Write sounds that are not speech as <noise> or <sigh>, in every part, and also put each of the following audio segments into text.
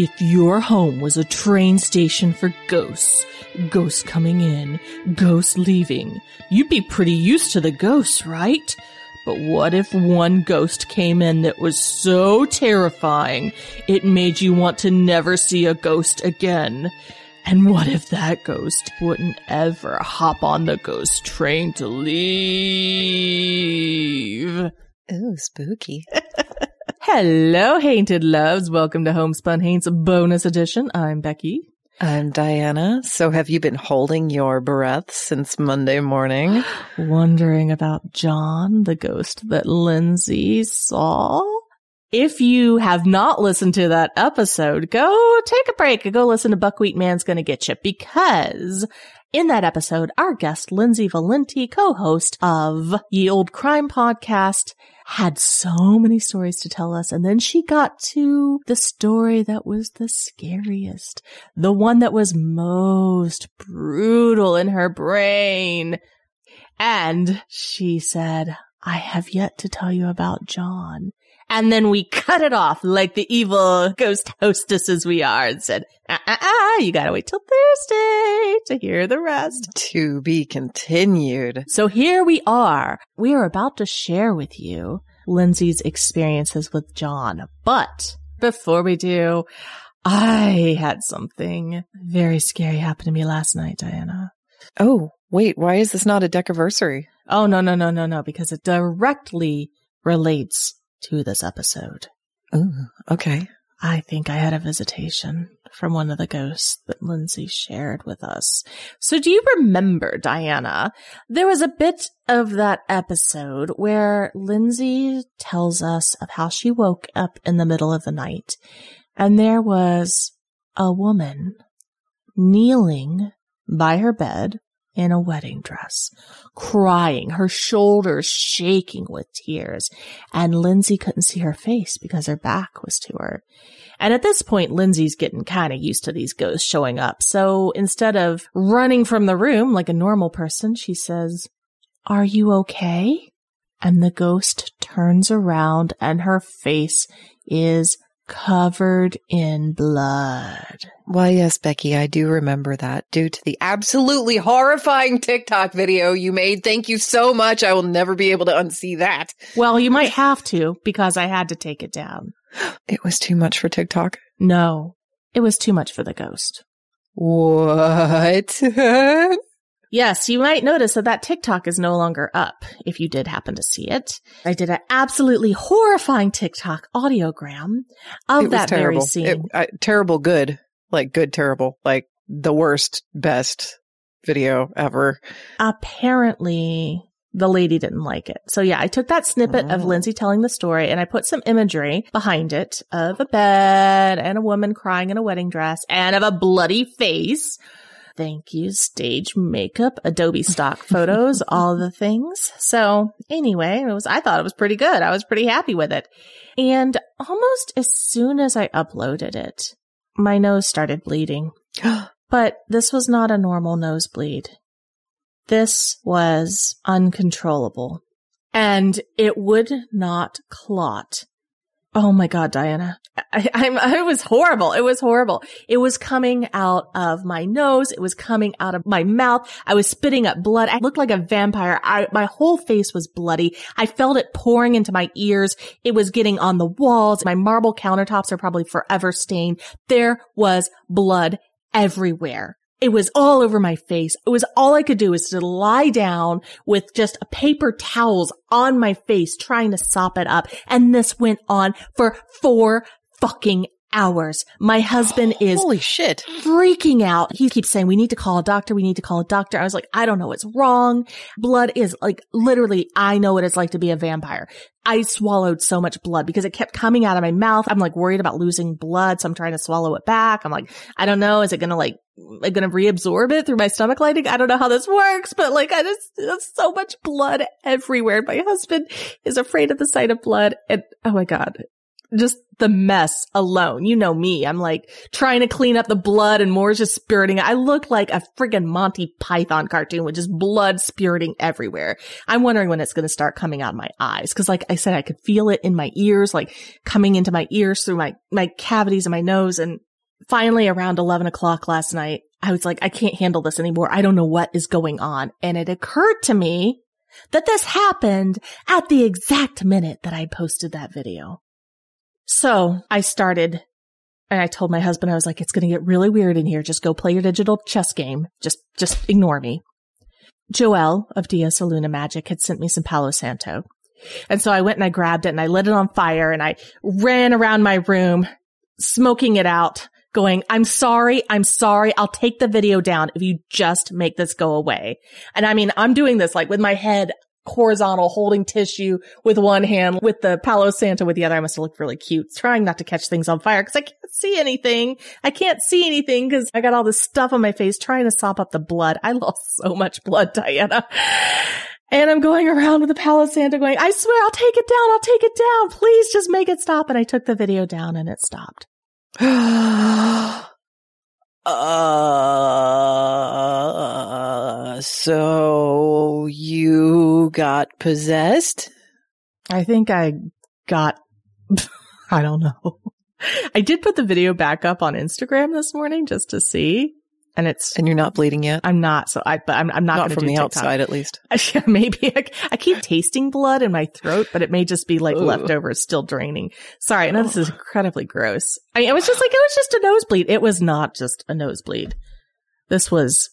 If your home was a train station for ghosts, ghosts coming in, ghosts leaving, you'd be pretty used to the ghosts, right? But what if one ghost came in that was so terrifying it made you want to never see a ghost again? And what if that ghost wouldn't ever hop on the ghost train to leave? Ooh, spooky. <laughs> Hello, Hainted Loves. Welcome to Homespun Haint's bonus edition. I'm Becky. I'm Diana. So have you been holding your breath since Monday morning? <gasps> Wondering about John, the ghost that Lindsay saw? If you have not listened to that episode, go take a break and go listen to Buckwheat Man's Gonna Get You because in that episode, our guest, Lindsay Valenty, co-host of Ye Olde Crime Podcast, had so many stories to tell us. And then she got to the story that was the scariest, the one that was most brutal in her brain. And she said, I have yet to tell you about John. And then we <laughs> cut it off like the evil ghost hostesses we are and said, ah, ah, ah, you gotta wait till Thursday to hear the rest. To be continued. So here we are. We are about to share with you Lindsay's experiences with John. But before we do, I had something very scary happen to me last night, Diana. Oh, wait, why is this not a decaversary? Oh, no, no, no, no, no, because it directly relates to this episode. Ooh, okay. I think I had a visitation from one of the ghosts that Lindsay shared with us. So do you remember, Diana? There was a bit of that episode where Lindsay tells us of how she woke up in the middle of the night and there was a woman kneeling by her bed in a wedding dress, crying, her shoulders shaking with tears. And Lindsay couldn't see her face because her back was to her. And at this point, Lindsay's getting kind of used to these ghosts showing up. So instead of running from the room like a normal person, she says, Are you okay? And the ghost turns around and her face is covered in blood. Why, yes, Becky, I do remember that due to the absolutely horrifying TikTok video you made. Thank you so much. I will never be able to unsee that. Well, you might have to because I had to take it down. <gasps> It was too much for TikTok. No, it was too much for the ghost. What? <laughs> Yes, you might notice that that TikTok is no longer up if you did happen to see it. I did an absolutely horrifying TikTok audiogram of that very terrible. scene. It- uh, terrible, good. Like good, terrible. Like the worst, best video ever. Apparently, the lady didn't like it. So yeah, I took that snippet of Oh. Lindsay telling the story and I put some imagery behind it of a bed and a woman crying in a wedding dress and of a bloody face Thank you. Stage makeup, Adobe stock photos, <laughs> all the things. So anyway, it was, I thought it was pretty good. I was pretty happy with it. And almost as soon as I uploaded it, my nose started bleeding. <gasps> but this was not a normal nosebleed. This was uncontrollable and it would not clot. Oh my God, Diana. I, I'm, I was horrible. It was horrible. It was coming out of my nose. It was coming out of my mouth. I was spitting up blood. I looked like a vampire. I, my whole face was bloody. I felt it pouring into my ears. It was getting on the walls. My marble countertops are probably forever stained. There was blood everywhere. It was all over my face. It was all I could do was to lie down with just paper towels on my face trying to sop it up. And this went on for four fucking hours. My husband <gasps> is Holy shit. freaking out. He keeps saying, we need to call a doctor. We need to call a doctor. I was like, I don't know what's wrong. Blood is like literally, I know what it's like to be a vampire. I swallowed so much blood because it kept coming out of my mouth. I'm like worried about losing blood. So I'm trying to swallow it back. I'm like, I don't know. Is it going to like, going to reabsorb it through my stomach lining? I don't know how this works, but like I just, there's so much blood everywhere. My husband is afraid of the sight of blood. And oh my God, just the mess alone. You know me. I'm like trying to clean up the blood and more is just spurting. I look like a friggin' Monty Python cartoon with just blood spurting everywhere. I'm wondering when it's going to start coming out of my eyes. Cause like I said, I could feel it in my ears, like coming into my ears through my, my cavities in my nose. And finally around 11 o'clock last night, I was like, I can't handle this anymore. I don't know what is going on. And it occurred to me that this happened at the exact minute that I posted that video. So I started and I told my husband, I was like, it's going to get really weird in here. Just go play your digital chess game. Just, just ignore me. Joelle of Dia Saluna Magic had sent me some Palo Santo. And so I went and I grabbed it and I lit it on fire and I ran around my room smoking it out going, I'm sorry. I'm sorry. I'll take the video down if you just make this go away. And I mean, I'm doing this like with my head horizontal holding tissue with one hand with the Palo Santo with the other. I must have looked really cute, trying not to catch things on fire because I can't see anything. I can't see anything because I got all this stuff on my face trying to sop up the blood. I lost <laughs> so much blood, Diana. And I'm going around with the Palo Santo going, I swear I'll take it down. I'll take it down. Please just make it stop. And I took the video down and it stopped. <gasps> uh, so got possessed? I think I got, <laughs> I don't know. I did put the video back up on Instagram this morning just to see. And it's, And you're not bleeding yet? I'm not, so I, but I'm, I'm not, Not from do the TikTok. outside, at least. <laughs> Yeah, maybe I, I keep tasting blood in my throat, but it may just be like Ooh. leftovers still draining. Sorry, I know this is incredibly gross. I mean, it was just like, it was just a nosebleed. It was not just a nosebleed. This was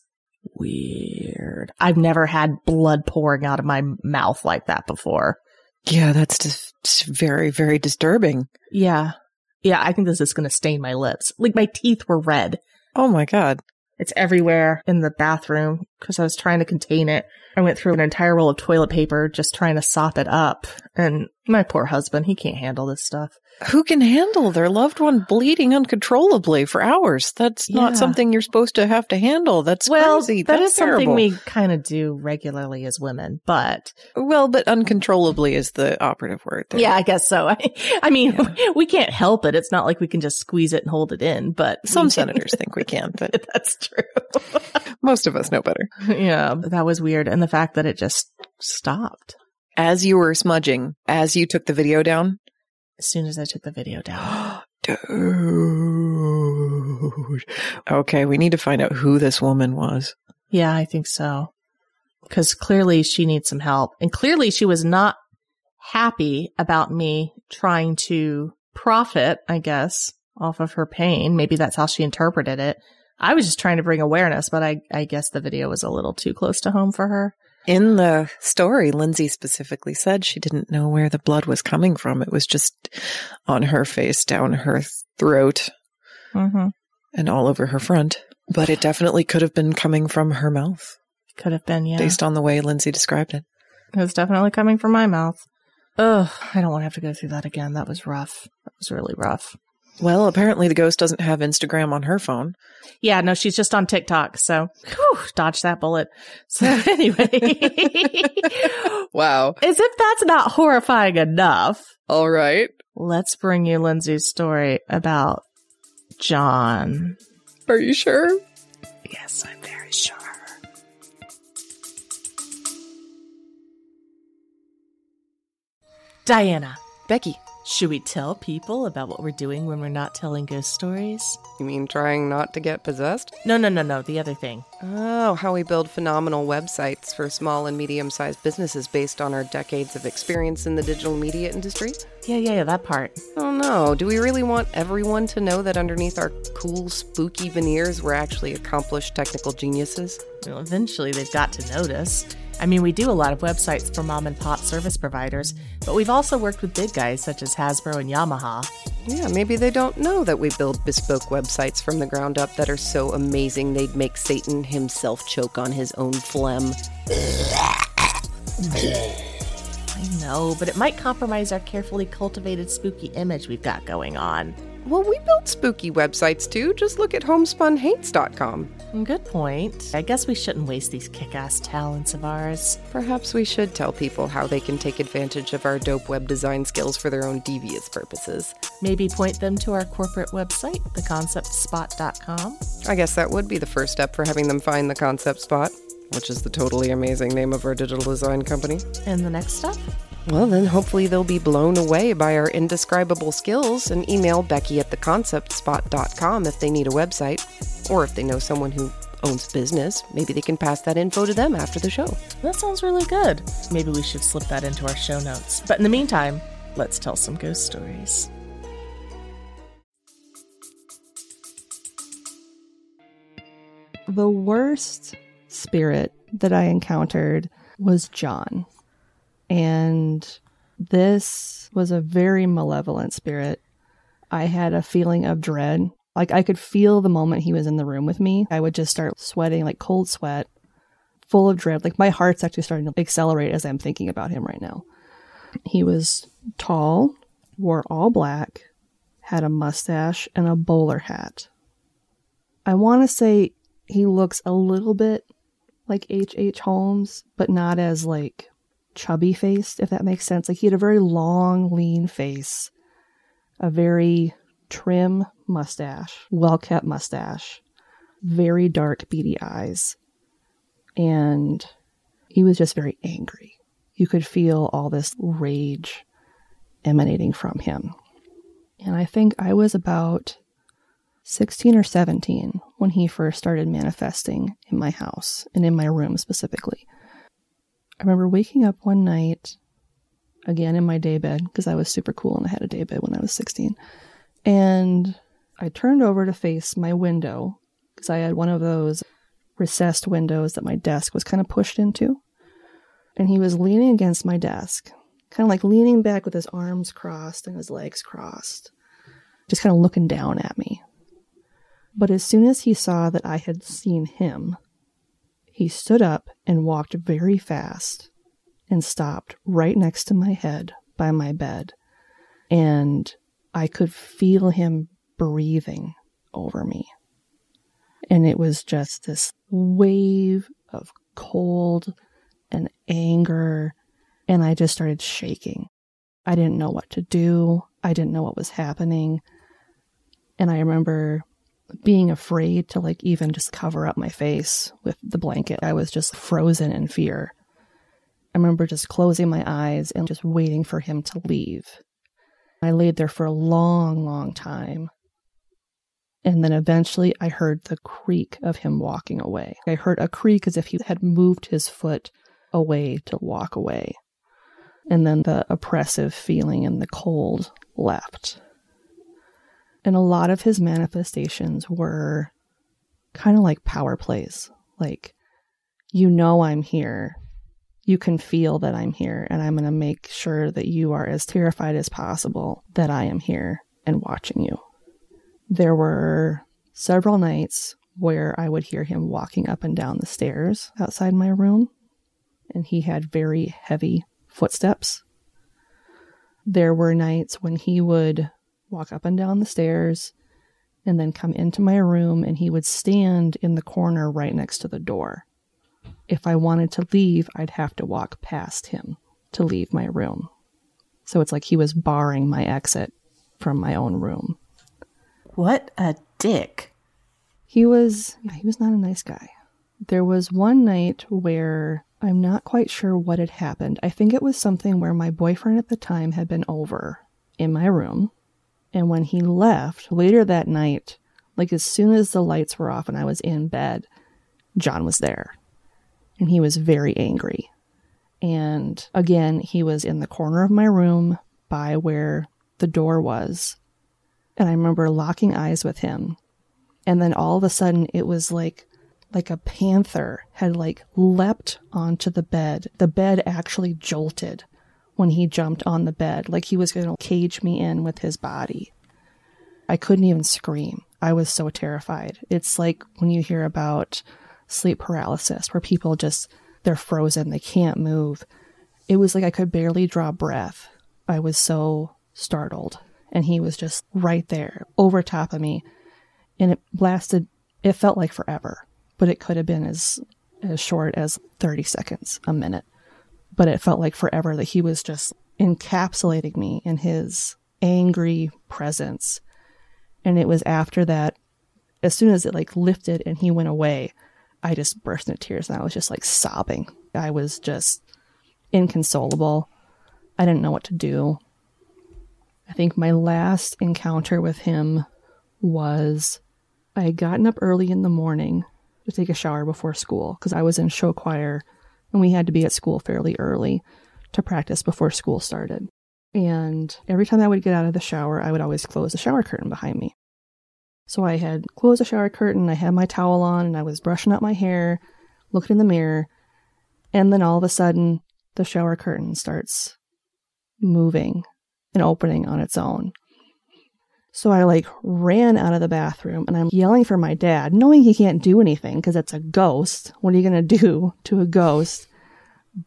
weird. I've never had blood pouring out of my mouth like that before. Yeah, that's just very, very disturbing. Yeah. Yeah, I think this is going to stain my lips. Like my teeth were red. Oh my God. It's everywhere in the bathroom because I was trying to contain it. I went through an entire roll of toilet paper just trying to sop it up. And my poor husband, he can't handle this stuff. Who can handle their loved one bleeding uncontrollably for hours? That's Yeah. not something you're supposed to have to handle. That's well, crazy. that That's is something we kind of do regularly as women, but Well, but uncontrollably is the operative word. There. yeah, I guess so. <laughs> I, I mean, <laughs> we can't help it. It's not like we can just squeeze it and hold it in, but Some senators think we can, but <laughs> That's true. most of us know better. <laughs> yeah, that was weird. And the fact that it just stopped As you were smudging, as you took the video down, as soon as I took the video down. <gasps> dude. Okay, we need to find out who this woman was. Yeah, I think so. Because clearly she needs some help. And clearly she was not happy about me trying to profit, I guess, off of her pain. Maybe that's how she interpreted it. I was just trying to bring awareness, but I, I guess the video was a little too close to home for her. In the story, Lindsay specifically said she didn't know where the blood was coming from. It was just on her face, down her throat, Mm-hmm. and all over her front. But it definitely could have been coming from her mouth, Could have been, yeah. based on the way Lindsay described it. It was definitely coming from my mouth. Ugh, I don't want to have to go through that again. That was rough. That was really rough. Well, apparently the ghost doesn't have Instagram on her phone. Yeah, no, she's just on TikTok. So, whew, dodge that bullet. So, <laughs> anyway, <laughs> Wow. as if that's not horrifying enough, All right. let's bring you Lindsay's story about John. Are you sure? Yes, I'm very sure. Diana, Becky, should we tell people about what we're doing when we're not telling ghost stories? you mean trying not to get possessed? No, no, no, no, the other thing. Oh, how we build phenomenal websites for small and medium sized businesses based on our decades of experience in the digital media industry? Yeah, yeah, yeah, that part. Oh no, do we really want everyone to know that underneath our cool, spooky veneers we're actually accomplished technical geniuses? Well, eventually they've got to notice. I mean, we do a lot of websites for mom and pop service providers, but we've also worked with big guys such as Hasbro and Yamaha. Yeah, maybe they don't know that we build bespoke websites from the ground up that are so amazing they'd make Satan himself choke on his own phlegm. I know, but it might compromise our carefully cultivated spooky image we've got going on. Well, we build spooky websites too. Just look at homespunhaints.com. Mm, good point. I guess we shouldn't waste these kick ass talents of ours. Perhaps we should tell people how they can take advantage of our dope web design skills for their own devious purposes. Maybe point them to our corporate website, theconceptspot.com. I guess that would be the first step for having them find the concept spot, which is the totally amazing name of our digital design company. And the next step? Well, then hopefully they'll be blown away by our indescribable skills and email Becky at theconceptspot.com if they need a website. Or if they know someone who owns business, maybe they can pass that info to them after the show. That sounds really good. Maybe we should slip that into our show notes. But in the meantime, let's tell some ghost stories. The worst spirit that I encountered was John. And this was a very malevolent spirit. I had a feeling of dread. Like I could feel the moment he was in the room with me. I would just start sweating, like cold sweat, full of dread. Like my heart's actually starting to accelerate as I'm thinking about him right now. He was tall, wore all black, had a mustache, and a bowler hat. I want to say he looks a little bit like H.H. H. Holmes, but not as like chubby faced, if that makes sense. Like he had a very long, lean face, a very trim mustache, well kept mustache, very dark, beady eyes. And he was just very angry. You could feel all this rage emanating from him. And I think I was about 16 or 17 when he first started manifesting in my house and in my room specifically. I remember waking up one night, again in my daybed, because I was super cool and I had a daybed when I was 16. And I turned over to face my window, because I had one of those recessed windows that my desk was kind of pushed into. And he was leaning against my desk, kind of like leaning back with his arms crossed and his legs crossed, just kind of looking down at me. But as soon as he saw that I had seen him, he stood up and walked very fast and stopped right next to my head by my bed. And I could feel him breathing over me. And it was just this wave of cold and anger. And I just started shaking. I didn't know what to do. I didn't know what was happening. And I remember being afraid to like even just cover up my face with the blanket. I was just frozen in fear. I remember just closing my eyes and just waiting for him to leave. I laid there for a long, long time. And then eventually I heard the creak of him walking away. I heard a creak as if he had moved his foot away to walk away. And then the oppressive feeling and the cold left. And a lot of his manifestations were kind of like power plays. Like, you know, I'm here. You can feel that I'm here, and I'm going to make sure that you are as terrified as possible that I am here and watching you. There were several nights where I would hear him walking up and down the stairs outside my room, and he had very heavy footsteps. There were nights when he would walk up and down the stairs, and then come into my room, and he would stand in the corner right next to the door. If I wanted to leave, I'd have to walk past him to leave my room. So it's like he was barring my exit from my own room. What a dick. He was he was not a nice guy. There was one night where I'm not quite sure what had happened. I think it was something where my boyfriend at the time had been over in my room. And when he left later that night, like as soon as the lights were off and I was in bed, John was there. And he was very angry. And again, he was in the corner of my room by where the door was. And I remember locking eyes with him. And then all of a sudden it was like like a panther had like leapt onto the bed. The bed actually jolted when he jumped on the bed, like he was going to cage me in with his body. I couldn't even scream. I was so terrified. It's like when you hear about sleep paralysis where people just they're frozen, they can't move. It was like I could barely draw breath. I was so startled and he was just right there over top of me and it lasted it felt like forever but it could have been as as short as 30 seconds, a minute. But it felt like forever that he was just encapsulating me in his angry presence. And it was after that, as soon as it like lifted and he went away, I just burst into tears and I was just like sobbing. I was just inconsolable. I didn't know what to do. I think my last encounter with him was I had gotten up early in the morning to take a shower before school because I was in show choir and we had to be at school fairly early to practice before school started. And every time I would get out of the shower, I would always close the shower curtain behind me. So I had closed the shower curtain, I had my towel on, and I was brushing up my hair, looking in the mirror, and then all of a sudden, the shower curtain starts moving and opening on its own. So I like ran out of the bathroom and I'm yelling for my dad, knowing he can't do anything because it's a ghost. What are you going to do to a ghost?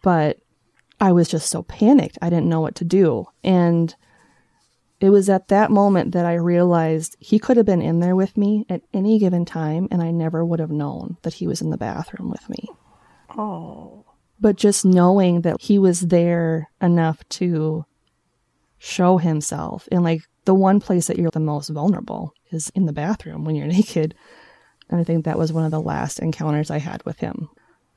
But I was just so panicked. I didn't know what to do. And it was at that moment that I realized he could have been in there with me at any given time and I never would have known that he was in the bathroom with me. Oh. But just knowing that he was there enough to show himself and like the one place that you're the most vulnerable is in the bathroom when you're <laughs> naked. And I think that was one of the last encounters I had with him.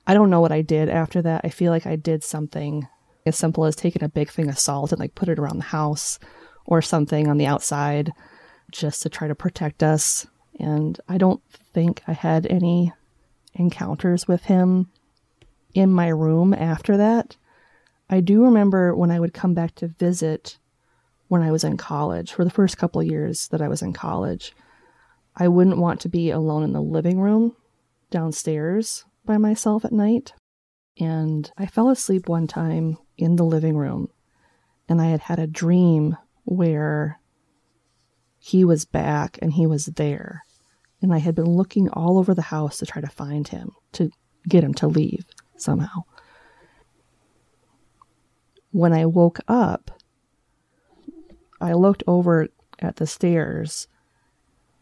I don't know what I did after that. I feel like I did something as simple as taking a big thing of salt and like put it around the house or something on the outside just to try to protect us. And I don't think I had any encounters with him in my room after that. I do remember when I would come back to visit when I was in college, for the first couple years that I was in college, I wouldn't want to be alone in the living room downstairs by myself at night. And I fell asleep one time in the living room, and I had had a dream where he was back and he was there. And I had been looking all over the house to try to find him, to get him to leave somehow. When I woke up, I looked over at the stairs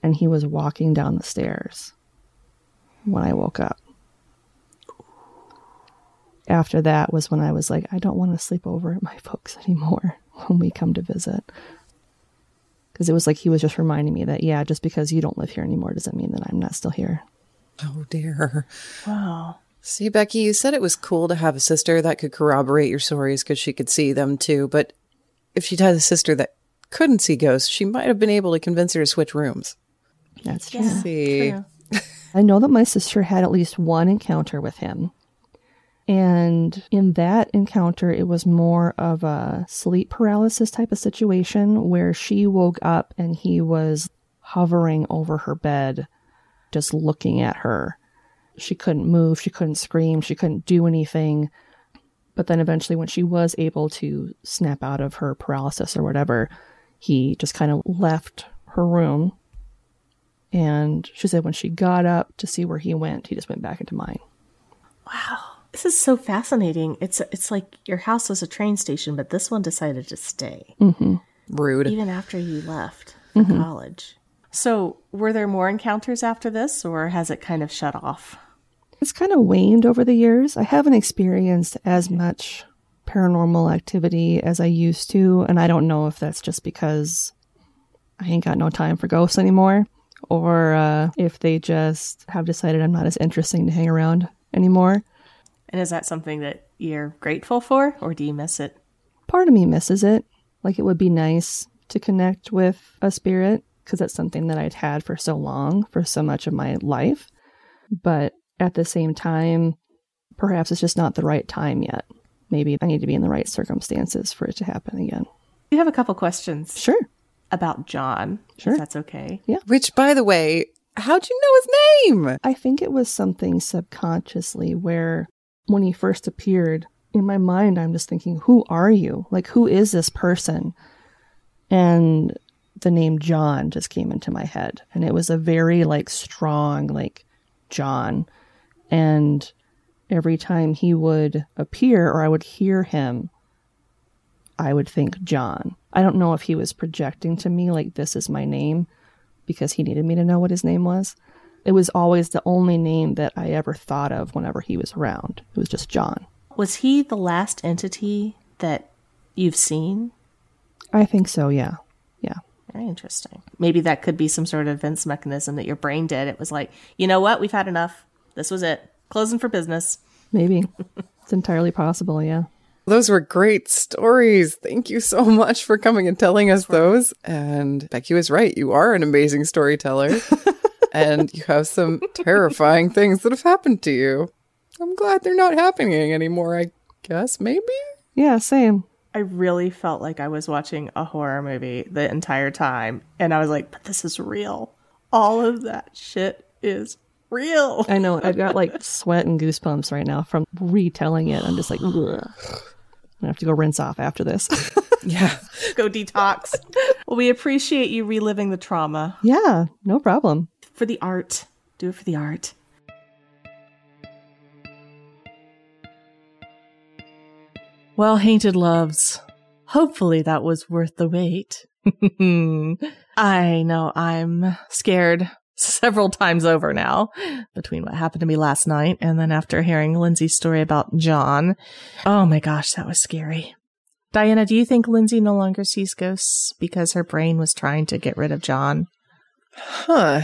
and he was walking down the stairs when I woke up. After that was when I was like, I don't want to sleep over at my folks anymore <laughs> when we come to visit. Because it was like he was just reminding me that, yeah, just because you don't live here anymore doesn't mean that I'm not still here. Oh, dear. Wow. See, Becky, you said it was cool to have a sister that could corroborate your stories because she could see them too. But if she'd had a sister that couldn't see ghosts, she might have been able to convince her to switch rooms. That's true. Yeah. See, True. <laughs> I know that my sister had at least one encounter with him. And in that encounter, it was more of a sleep paralysis type of situation where she woke up and he was hovering over her bed, just looking at her. She couldn't move, she couldn't scream, she couldn't do anything. But then eventually, when she was able to snap out of her paralysis or whatever, he just kind of left her room. And she said when she got up to see where he went, he just went back into mine. Wow. This is so fascinating. It's it's like your house was a train station, but this one decided to stay. hmm Rude. Even after you left for college. So, were there more encounters after this, or has it kind of shut off? It's kind of waned over the years. I haven't experienced as much paranormal activity as I used to, and I don't know if that's just because I ain't got no time for ghosts anymore, or uh, if they just have decided I'm not as interesting to hang around anymore. And is that something that you're grateful for, or do you miss it? Part of me misses it. Like it would be nice to connect with a spirit because that's something that I'd had for so long, for so much of my life. But at the same time, perhaps it's just not the right time yet. Maybe I need to be in the right circumstances for it to happen again. You have a couple questions Sure. about John, Sure. if that's okay. Yeah. Which, by the way, how'd you know his name? I think it was something subconsciously where when he first appeared, in my mind, I'm just thinking, who are you? Like, who is this person? And the name John just came into my head. And it was a very, like, strong, like, John. And every time he would appear or I would hear him, I would think John. I don't know if he was projecting to me, like, this is my name because he needed me to know what his name was. It was always the only name that I ever thought of whenever he was around. It was just John. Was he the last entity that you've seen? I think so, yeah. Yeah. Very interesting. Maybe that could be some sort of defense mechanism that your brain did. It was like, you know what? We've had enough. This was it. Closing for business. Maybe. it's entirely possible, yeah. Those were great stories. Thank you so <laughs> much for coming and telling us those. And Becky was right. You are an amazing storyteller. <laughs> and you have some terrifying things that have happened to you. I'm glad they're not happening anymore, I guess, maybe? Yeah, same. I really felt like I was watching a horror movie the entire time. And I was like, but this is real. All of that shit is real. I know. I've got like <laughs> sweat and goosebumps right now from retelling it. I'm just like, Ugh. I have to go rinse off after this. <laughs> <laughs> Yeah. Go detox. well, we appreciate you reliving the trauma yeah, no problem. for the art. Do it for the art. Well, Haunted Loves, hopefully that was worth the wait. I know I'm scared several times over now between what happened to me last night and then after hearing Lindsay's story about John. Oh my gosh, that was scary. Diana, do you think Lindsay no longer sees ghosts because her brain was trying to get rid of John? Huh.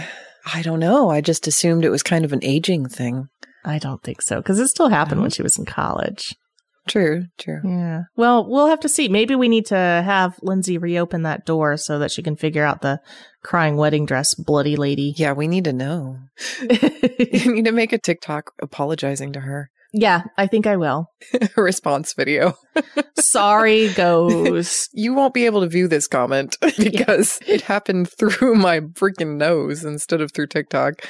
I don't know. I just assumed it was kind of an aging thing. I don't think so because it still happened when she was in college. True, true. Yeah. Well, we'll have to see. Maybe we need to have Lindsay reopen that door so that she can figure out the crying wedding dress bloody lady. Yeah, we need to know. <laughs> <laughs> you need to make a TikTok apologizing to her. yeah, I think I will. A <laughs> response video. Sorry, ghost. You won't be able to view this comment because it happened through my freaking nose instead of through TikTok.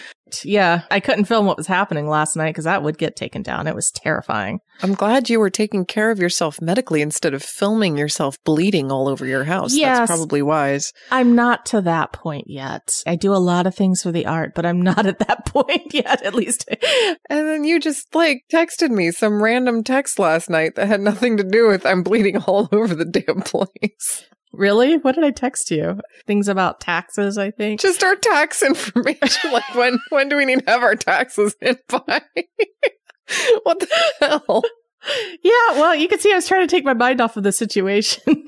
Yeah, I couldn't film what was happening last night because that would get taken down. It was terrifying. I'm glad you were taking care of yourself medically instead of filming yourself bleeding all over your house. Yes. That's probably wise. I'm not to that point yet. I do a lot of things for the art, but I'm <laughs> not at that point yet, at least. And then you just like texted me some random text last night that had nothing to do with I'm bleeding <laughs> all over the damn place. Really? What did I text you? Things about taxes, I think. Just our tax <laughs> information. like when when do we need to have our taxes in <laughs> by? what the hell? Yeah, well, you can see I was trying to take my mind off of the situation. <laughs>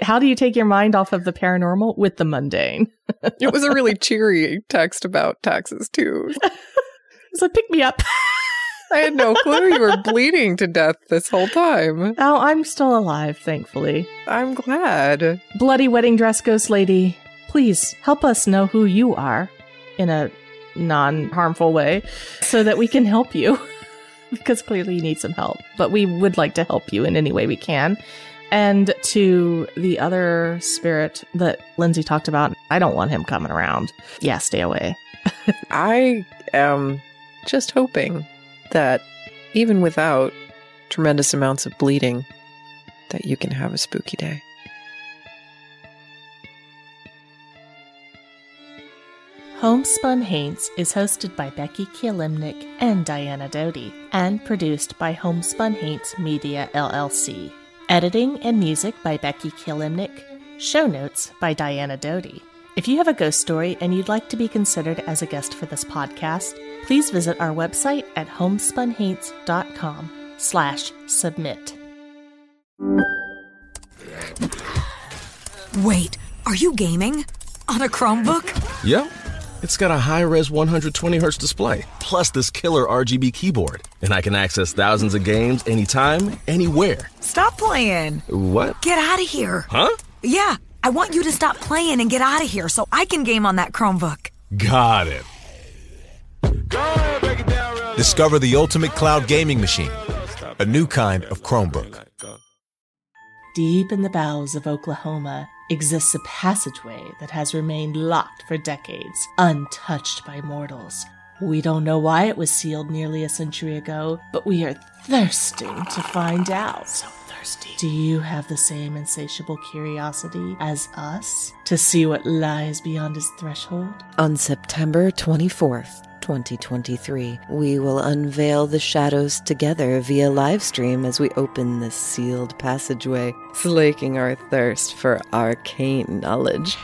How do you take your mind off of the paranormal? With the mundane. It was a really cheery text about taxes too. It's like, pick me up. I had no clue you were bleeding to death this whole time. Oh, I'm still alive, thankfully. I'm glad. Bloody wedding dress ghost lady, please help us know who you are in a non harmful way so that we can help you. <laughs> because clearly you need some help, but we would like to help you in any way we can. And to the other spirit that Lindsay talked about, I don't want him coming around. Yeah, stay away. <laughs> I am just hoping that even without tremendous amounts of bleeding, that you can have a spooky day. Homespun Haints is hosted by Becky Kilimnik and Diana Doty, and produced by Homespun Haints Media LLC. Editing and music by Becky Kilimnik. Show notes by Diana Doty. If you have a ghost story and you'd like to be considered as a guest for this podcast, please visit our website at homespunhaints.com slash submit. Wait, are you gaming? On a Chromebook? Yep. It's got a high res 120 hertz display, plus this killer RGB keyboard. And I can access thousands of games anytime, anywhere. Stop playing. What? Get out of here. Huh? Yeah, I want you to stop playing and get out of here so I can game on that Chromebook. Got it. Discover the ultimate cloud gaming machine, a new kind of Chromebook. Deep in the bowels of Oklahoma exists a passageway that has remained locked for decades, untouched by mortals. We don't know why it was sealed nearly a century ago, but we are thirsting to find out. So thirsty. Do you have the same insatiable curiosity as us to see what lies beyond his threshold? On September 24th, 2023, we will unveil the shadows together via livestream as we open this sealed passageway, slaking our thirst for arcane knowledge.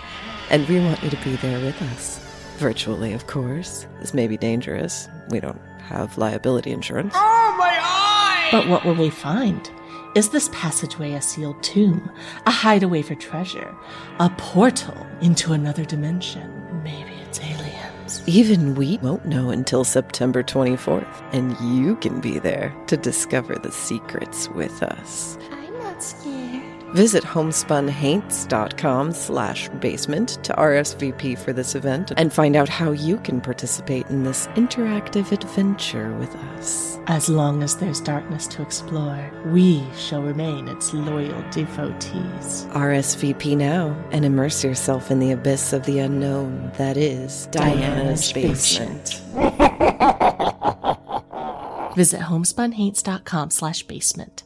And we want you to be there with us. Virtually, of course. This may be dangerous. We don't have liability insurance. Oh, my eye! But what will we find? Is this passageway a sealed tomb, a hideaway for treasure, a portal into another dimension? Maybe it's aliens. Even we won't know until September 24th, and you can be there to discover the secrets with us. I'm not scared. Visit homespunhaints.com slash basement to RSVP for this event and find out how you can participate in this interactive adventure with us. As long as there's darkness to explore, we shall remain its loyal devotees. RSVP now and immerse yourself in the abyss of the unknown that is Diana's, Diana's basement. <laughs> Visit homespunhaints.com slash basement.